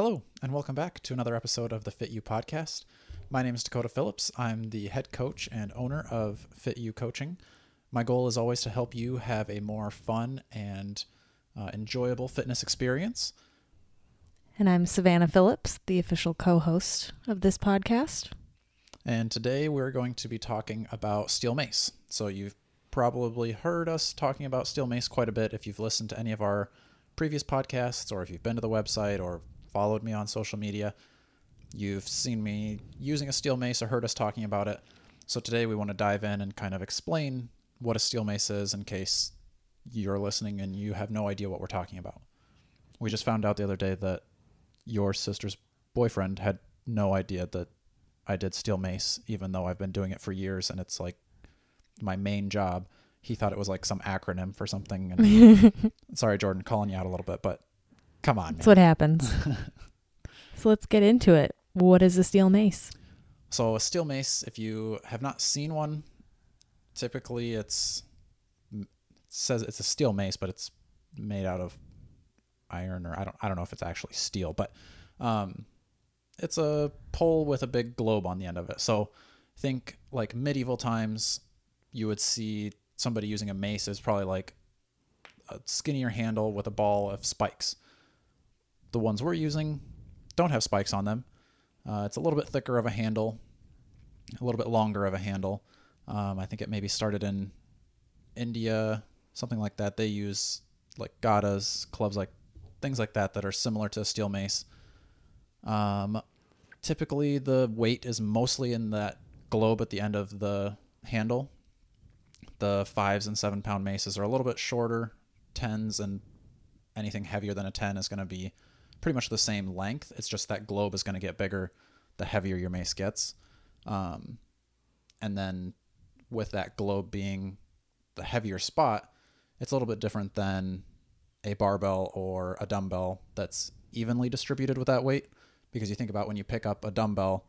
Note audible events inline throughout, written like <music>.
Hello, and welcome back to another episode of the Fit U podcast. My name is Dakota Phillips. I'm the head coach and owner of Fit U Coaching. My goal is always to help you have a more fun and uh, enjoyable fitness experience. And I'm Savannah Phillips, the official co host of this podcast. And today we're going to be talking about steel mace. So, you've probably heard us talking about steel mace quite a bit if you've listened to any of our previous podcasts or if you've been to the website or followed me on social media. You've seen me using a steel mace or heard us talking about it. So, today we want to dive in and kind of explain what a steel mace is in case you're listening and you have no idea what we're talking about. We just found out the other day that your sister's boyfriend had no idea that I did steel mace, even though I've been doing it for years and it's like my main job. He thought it was like some acronym for something. And <laughs> sorry, Jordan, calling you out a little bit, but come on. That's man. what happens. <laughs> so let's get into it. What is a steel mace? So a steel mace, if you have not seen one, typically it's it says it's a steel mace, but it's made out of iron or I don't I don't know if it's actually steel, but um, it's a pole with a big globe on the end of it. So think like medieval times, you would see somebody using a mace is probably like a skinnier handle with a ball of spikes. The ones we're using don't have spikes on them. Uh, it's a little bit thicker of a handle, a little bit longer of a handle. Um, I think it maybe started in India, something like that. They use like gadas, clubs like things like that that are similar to a steel mace. Um, typically, the weight is mostly in that globe at the end of the handle. The fives and seven pound maces are a little bit shorter. Tens and anything heavier than a 10 is going to be pretty much the same length. It's just that globe is going to get bigger the heavier your mace gets. Um, and then with that globe being the heavier spot, it's a little bit different than a barbell or a dumbbell that's evenly distributed with that weight. Because you think about when you pick up a dumbbell,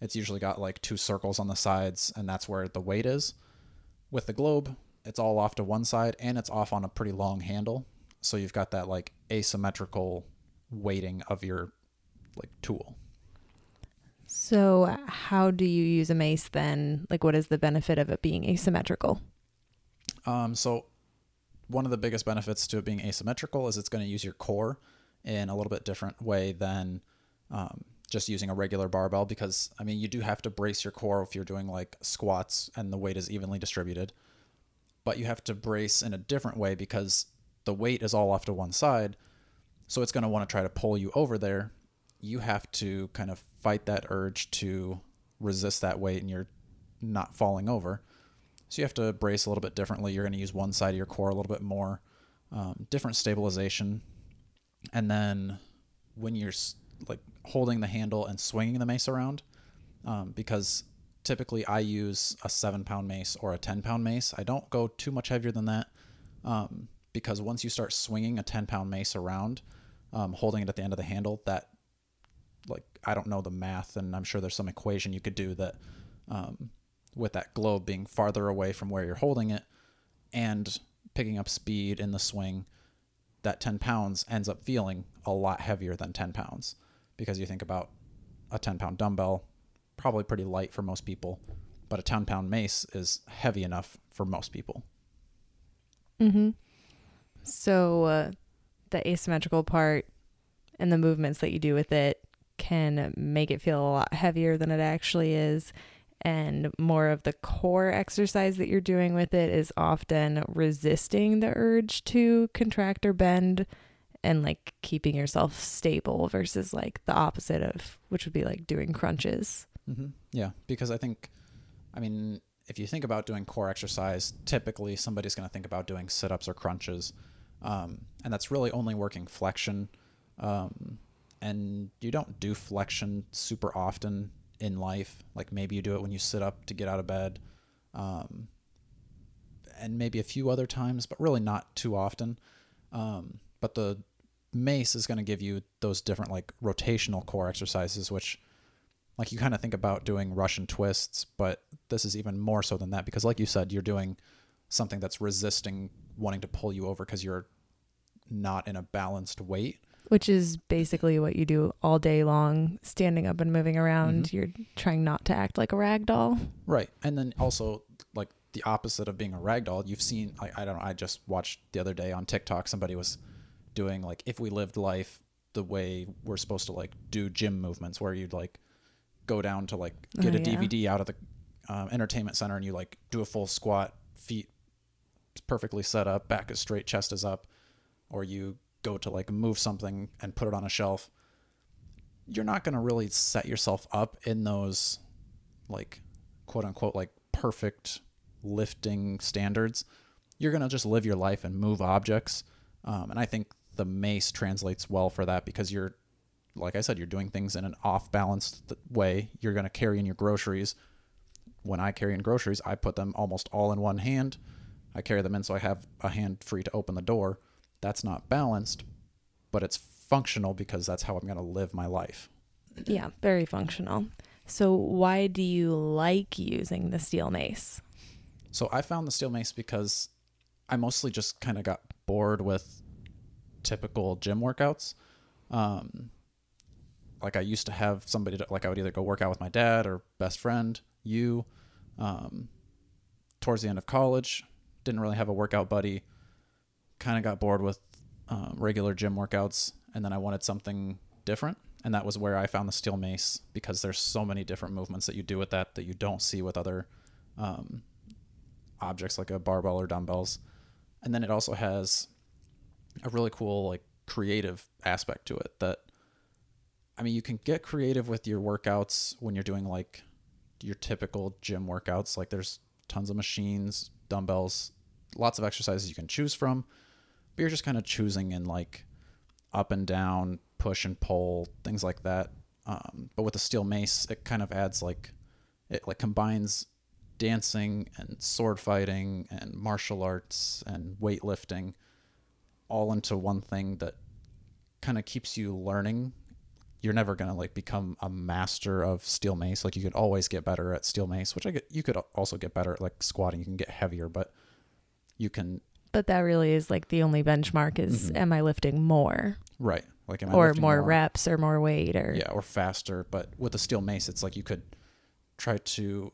it's usually got like two circles on the sides, and that's where the weight is. With the globe, it's all off to one side and it's off on a pretty long handle. So you've got that like asymmetrical weighting of your like tool. So, how do you use a mace then? Like, what is the benefit of it being asymmetrical? Um, so one of the biggest benefits to it being asymmetrical is it's going to use your core in a little bit different way than um, just using a regular barbell because I mean you do have to brace your core if you're doing like squats and the weight is evenly distributed, but you have to brace in a different way because the weight is all off to one side, so it's going to want to try to pull you over there. You have to kind of fight that urge to resist that weight and you're not falling over. So you have to brace a little bit differently. You're going to use one side of your core a little bit more, um, different stabilization. And then when you're like holding the handle and swinging the mace around, um, because typically I use a seven pound mace or a 10 pound mace. I don't go too much heavier than that um, because once you start swinging a 10 pound mace around, um, holding it at the end of the handle, that like I don't know the math, and I'm sure there's some equation you could do that um, with that globe being farther away from where you're holding it and picking up speed in the swing, that 10 pounds ends up feeling a lot heavier than 10 pounds because you think about a 10 pound dumbbell, probably pretty light for most people, but a 10 pound mace is heavy enough for most people. Mm-hmm. So, uh, the asymmetrical part and the movements that you do with it can make it feel a lot heavier than it actually is. And more of the core exercise that you're doing with it is often resisting the urge to contract or bend and like keeping yourself stable versus like the opposite of which would be like doing crunches. Mm-hmm. Yeah, because I think, I mean, if you think about doing core exercise, typically somebody's going to think about doing sit ups or crunches. Um, and that's really only working flexion. Um, and you don't do flexion super often in life. Like maybe you do it when you sit up to get out of bed. Um, and maybe a few other times, but really not too often. Um, but the mace is going to give you those different like rotational core exercises, which like you kind of think about doing Russian twists, but this is even more so than that because, like you said, you're doing something that's resisting wanting to pull you over because you're not in a balanced weight. Which is basically what you do all day long, standing up and moving around. Mm-hmm. You're trying not to act like a rag doll. Right. And then also like the opposite of being a rag doll, you've seen like I don't know, I just watched the other day on TikTok somebody was doing like if we lived life the way we're supposed to like do gym movements where you'd like go down to like get Oh, a yeah. DVD out of the um, entertainment center and you like do a full squat, feet perfectly set up, back is straight, chest is up, or you go to like move something and put it on a shelf. You're not going to really set yourself up in those like quote unquote like perfect lifting standards. You're going to just live your life and move objects. Um, and I think the mace translates well for that because you're, like I said, you're doing things in an off balanced way. You're going to carry in your groceries. When I carry in groceries, I put them almost all in one hand. I carry them in so I have a hand free to open the door. That's not balanced, but it's functional because that's how I'm going to live my life. Yeah, very functional. So, why do you like using the steel mace? So I found the steel mace because I mostly just kind of got bored with typical gym workouts. Um, like I used to have somebody to, like I would either go work out with my dad or best friend, you. Um, towards the end of college, didn't really have a workout buddy. Kind of got bored with um, regular gym workouts, and then I wanted something different. And that was where I found the steel mace because there's so many different movements that you do with that that you don't see with other um, objects like a barbell or dumbbells. And then it also has a really cool like creative aspect to it that I mean you can get creative with your workouts when you're doing like your typical gym workouts like there's tons of machines, dumbbells, lots of exercises you can choose from. But you're just kind of choosing in like up and down, push and pull, things like that. Um, but with the steel mace, it kind of adds like it like combines dancing and sword fighting and martial arts and weightlifting all into one thing that kind of keeps you learning. You're never gonna like become a master of steel mace. Like you could always get better at steel mace, which I get. You could also get better at like squatting. You can get heavier, but you can But that really is like the only benchmark is Mhm. am I lifting more right like am or lifting more, reps or more weight or yeah, or faster. But with a steel mace, it's like you could try to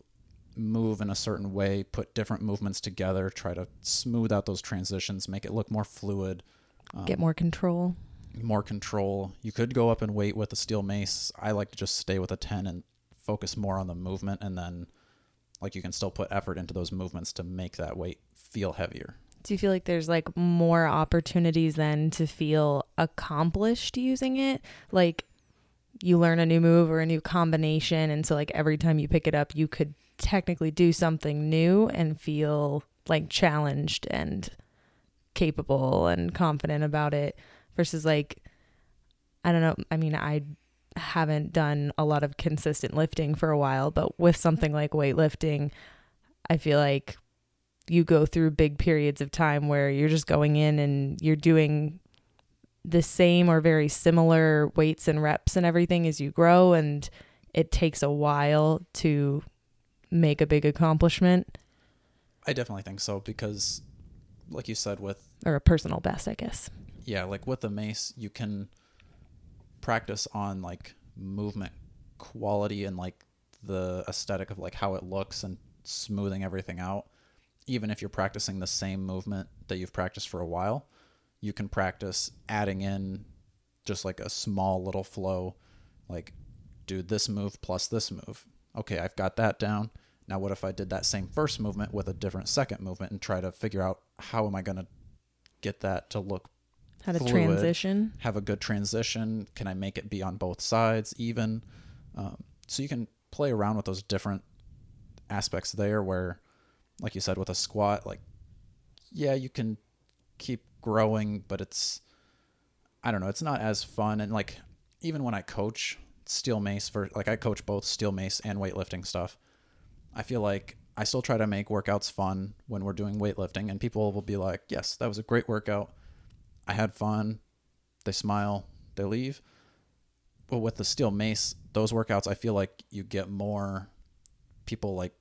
move in a certain way, put different movements together, try to smooth out those transitions, make it look more fluid, um, get more control. more control. You could go up in weight with a steel mace. I like to just stay with a 10 and focus more on the movement and then like you can still put effort into those movements to make that weight feel heavier. Do you feel like there's like more opportunities then to feel accomplished using it? Like you learn a new move or a new combination and so like every time you pick it up you could technically do something new and feel like challenged and capable and confident about it versus like I don't know, I mean I haven't done a lot of consistent lifting for a while, but with something like weightlifting, I feel like you go through big periods of time where you're just going in and you're doing the same or very similar weights and reps and everything as you grow and it takes a while to make a big accomplishment I definitely think so because like you said with or a personal best, I guess. yeah, like with the mace, you can practice on like movement quality and like the aesthetic of like how it looks and smoothing everything out. Even if you're practicing the same movement that you've practiced for a while, you can practice adding in just like a small little flow, like do this move plus this move. Okay, I've got that down. Now, what if I did that same first movement with a different second movement and try to figure out how am I going to get that to look How to Fluid. transition. have a good transition? Can I make it be on both sides even? Um, so you can play around with those different aspects there where, like you said, with a squat, like, yeah, you can keep growing, but it's, I don't know, it's not as fun. And like, even when I coach steel mace for, like, I coach both steel mace and weightlifting stuff, I feel like I still try to make workouts fun when we're doing weightlifting, and people will be like, yes, that was a great workout. I had fun. They smile, they leave. But with the steel mace, those workouts, I feel like you get more people like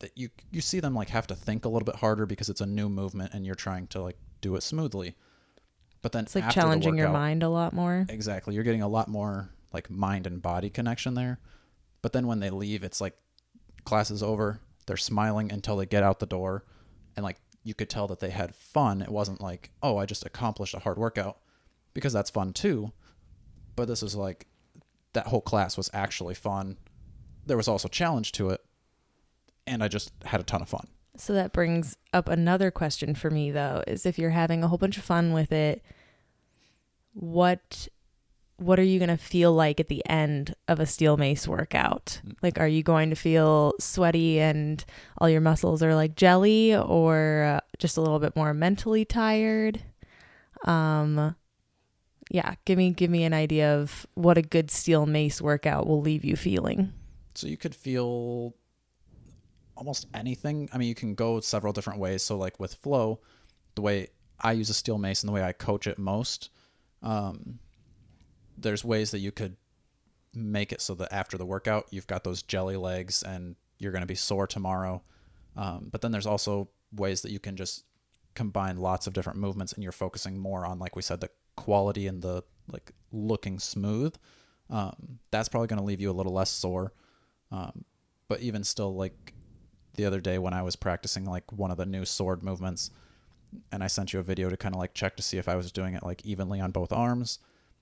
that you you see them like have to think a little bit harder because it's a new movement and you're trying to like do it smoothly. But then It's like challenging your mind a lot more. Exactly. You're getting a lot more like mind and body connection there. But then when they leave, it's like class is over. They're smiling until they get out the door. And like you could tell that they had fun. It wasn't like, oh, I just accomplished a hard workout because that's fun too. But this is like that whole class was actually fun. There was also challenge to it. And I just had a ton of fun. So that brings up another question for me though, is if you're having a whole bunch of fun with it, what what are you going to feel like at the end of a steel mace workout? Like are you going to feel sweaty and all your muscles are like jelly or uh, just a little bit more mentally tired? Um yeah, give me give me an idea of what a good steel mace workout will leave you feeling. So you could feel almost anything. I mean, you can go several different ways. So, like with flow, the way I use a steel mace and the way I coach it most, um, there's ways that you could make it so that after the workout, you've got those jelly legs and you're going to be sore tomorrow. Um, but then there's also ways that you can just combine lots of different movements and you're focusing more on, like we said, the quality and the like looking smooth. Um, that's probably going to leave you a little less sore. Um, but even still, like the other day when I was practicing like one of the new sword movements, and I sent you a video to kind of like check to see if I was doing it like evenly on both arms.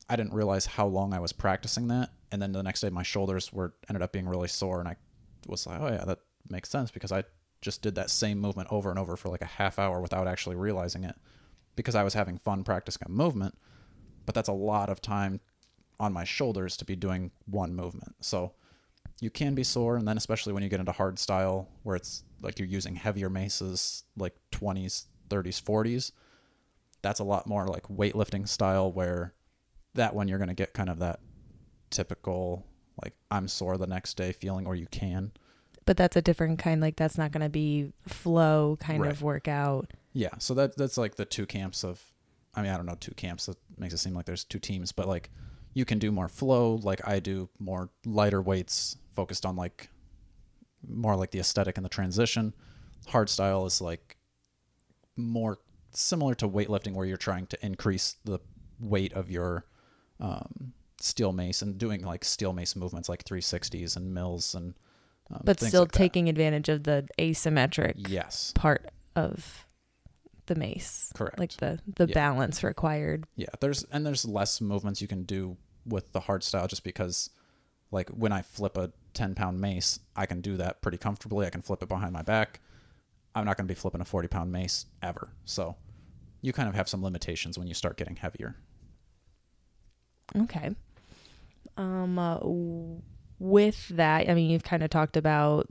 I didn't realize how long I was practicing that, and then the next day my shoulders were ended up being really sore, and I was like, oh yeah, that makes sense because I just did that same movement over and over for like a half hour without actually realizing it because I was having fun practicing a movement, but that's a lot of time on my shoulders to be doing one movement. So you can be sore, and then especially when you get into hard style where it's like you're using heavier maces, like 20s, 30s, 40s. That's a lot more like weightlifting style where that one you're going to get kind of that typical like I'm sore the next day feeling, or you can. But that's a different kind like that's not going to be flow kind Right. of workout. Yeah, so that that's like the two camps of I mean, I don't know, two camps that makes it seem like there's two teams, but like you can do more flow like I do, more lighter weights focused on like more like the aesthetic and the transition. Hard style is like more similar to weightlifting where you're trying to increase the weight of your um, steel mace and doing like steel mace movements like 360s and mills and um, but still like that. taking advantage of the asymmetric yes part of the mace. correct Like the the Yeah. balance required. Yeah, there's and there's less movements you can do with the hard style just because like when I flip a 10 pound mace, I can do that pretty comfortably. I can flip it behind my back. I'm not going to be flipping a 40 pound mace ever. So you kind of have some limitations when you start getting heavier. Okay. Um uh, with that, I mean you've kind of talked about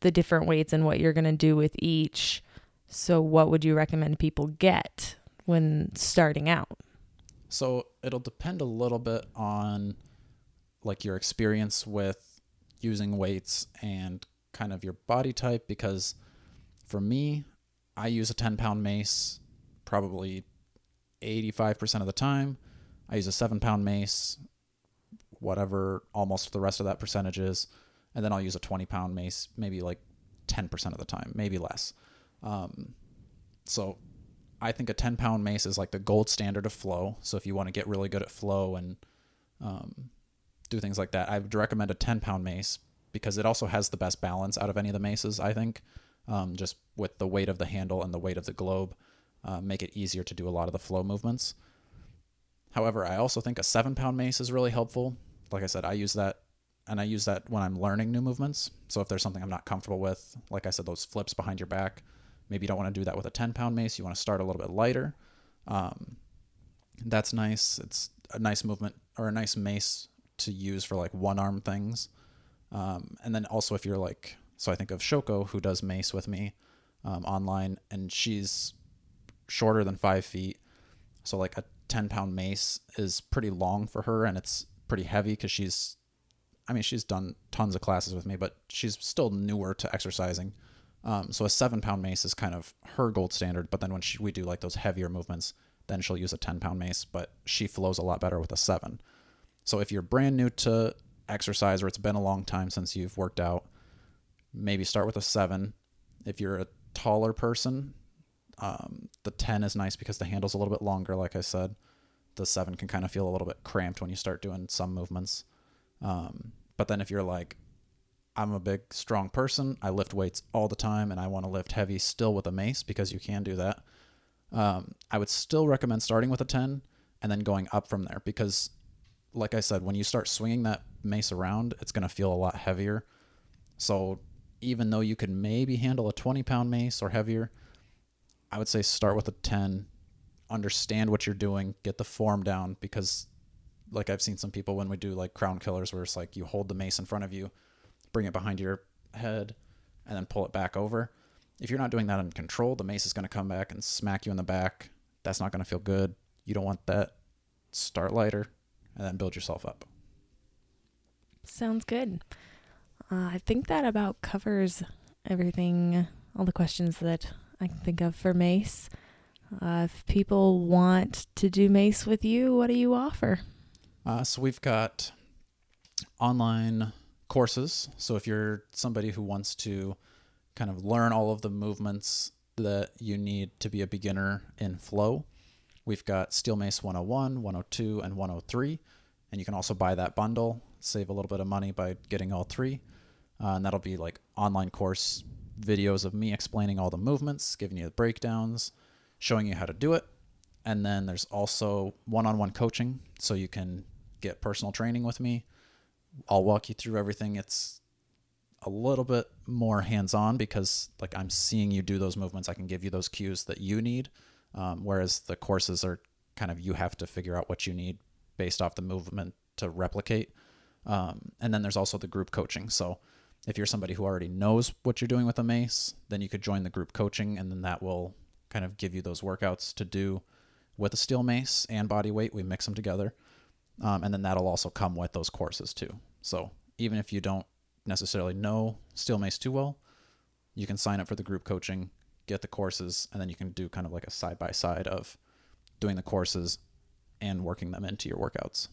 the different weights and what you're going to do with each. So what would you recommend people get when starting out? So it'll depend a little bit on like your experience with using weights and kind of your body type because for me, I use a 10 pound mace probably 85% of the time. I use a 7 pound mace, whatever almost the rest of that percentage is. And then I'll use a 20 pound mace maybe like 10% of the time, maybe less. Um, so I think a 10 pound mace is like the gold standard of flow. So if you want to get really good at flow and um, do things like that, I would recommend a 10 pound mace because it also has the best balance out of any of the maces, I think. Um, just with the weight of the handle and the weight of the globe, uh, make it easier to do a lot of the flow movements. However, I also think a seven pound mace is really helpful. Like I said, I use that and I use that when I'm learning new movements. So if there's something I'm not comfortable with, like I said, those flips behind your back, maybe you don't want to do that with a 10 pound mace. You want to start a little bit lighter. Um, that's nice. It's a nice movement or a nice mace to use for like one arm things. Um, and then also if you're like, so I think of Shoko who does mace with me um, online, and she's shorter than five feet. So like a 10 pound mace is pretty long for her, and it's pretty heavy because she's, I mean, she's done tons of classes with me, but she's still newer to exercising. Um, so a seven pound mace is kind of her gold standard. But then when she, we do like those heavier movements, then she'll use a 10 pound mace, but she flows a lot better with a seven. So if you're brand new to exercise or it's been a long time since you've worked out, maybe start with a seven. If you're a taller person, um, the 10 is nice because the handle's a little bit longer, like I said. the seven can kind of feel a little bit cramped when you start doing some movements. Um, but then if you're like, I'm a big, strong person, I lift weights all the time, and I want to lift heavy still with a mace because you can do that. Um, I would still recommend starting with a 10 and then going up from there because, like I said, when you start swinging that mace around, it's going to feel a lot heavier. So even though you could maybe handle a 20 pound mace or heavier, I would say start with a 10, understand what you're doing, get the form down because like I've seen some people when we do like crown killers where it's like you hold the mace in front of you, bring it behind your head, and then pull it back over. If you're not doing that in control, the mace is going to come back and smack you in the back. That's not going to feel good. You don't want that. Start lighter and then build yourself up. Sounds good. Uh, I think that about covers everything, all the questions that I can think of for Mace. Uh, if people want to do Mace with you, what do you offer? Uh, so we've got online courses. So if you're somebody who wants to kind of learn all of the movements that you need to be a beginner in flow, we've got Steel Mace 101, 102, and 103. And you can also buy that bundle, save a little bit of money by getting all three. Uh, and that'll be like online course videos of me explaining all the movements, giving you the breakdowns, showing you how to do it. And then there's also one on one coaching. So you can get personal training with me. I'll walk you through everything. It's a little bit more hands on because, like, I'm seeing you do those movements. I can give you those cues that you need. Um, whereas the courses are kind of you have to figure out what you need based off the movement to replicate. Um, and then there's also the group coaching. So if you're somebody who already knows what you're doing with a mace, then you could join the group coaching, and then that will kind of give you those workouts to do with a steel mace and body weight. We mix them together. Um, and then that'll also come with those courses too. So even if you don't necessarily know steel mace too well, you can sign up for the group coaching, get the courses, and then you can do kind of like a side by side of doing the courses and working them into your workouts.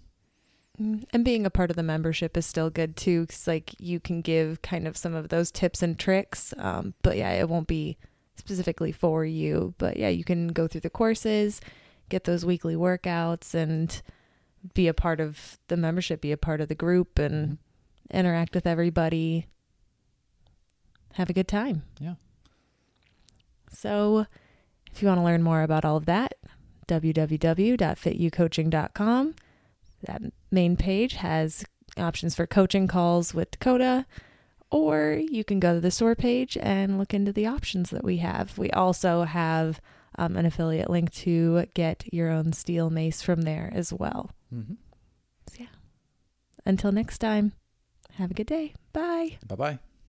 Mm, and being a part of the membership is still good too, because like you can give kind of some of those tips and tricks. Um, but yeah, it won't be specifically for you. But yeah, you can go through the courses, get those weekly workouts, and be a part of the membership, be a part of the group, and mm-hmm. interact with everybody. Have a good time. Yeah. So, if you want to learn more about all of that, www.fitucoaching.com. That main page has options for coaching calls with Dakota, or you can go to the store page and look into the options that we have. We also have um, an affiliate link to get your own steel mace from there as well. Mm-hmm. So, yeah. Until next time, have a good day. Bye. Bye bye.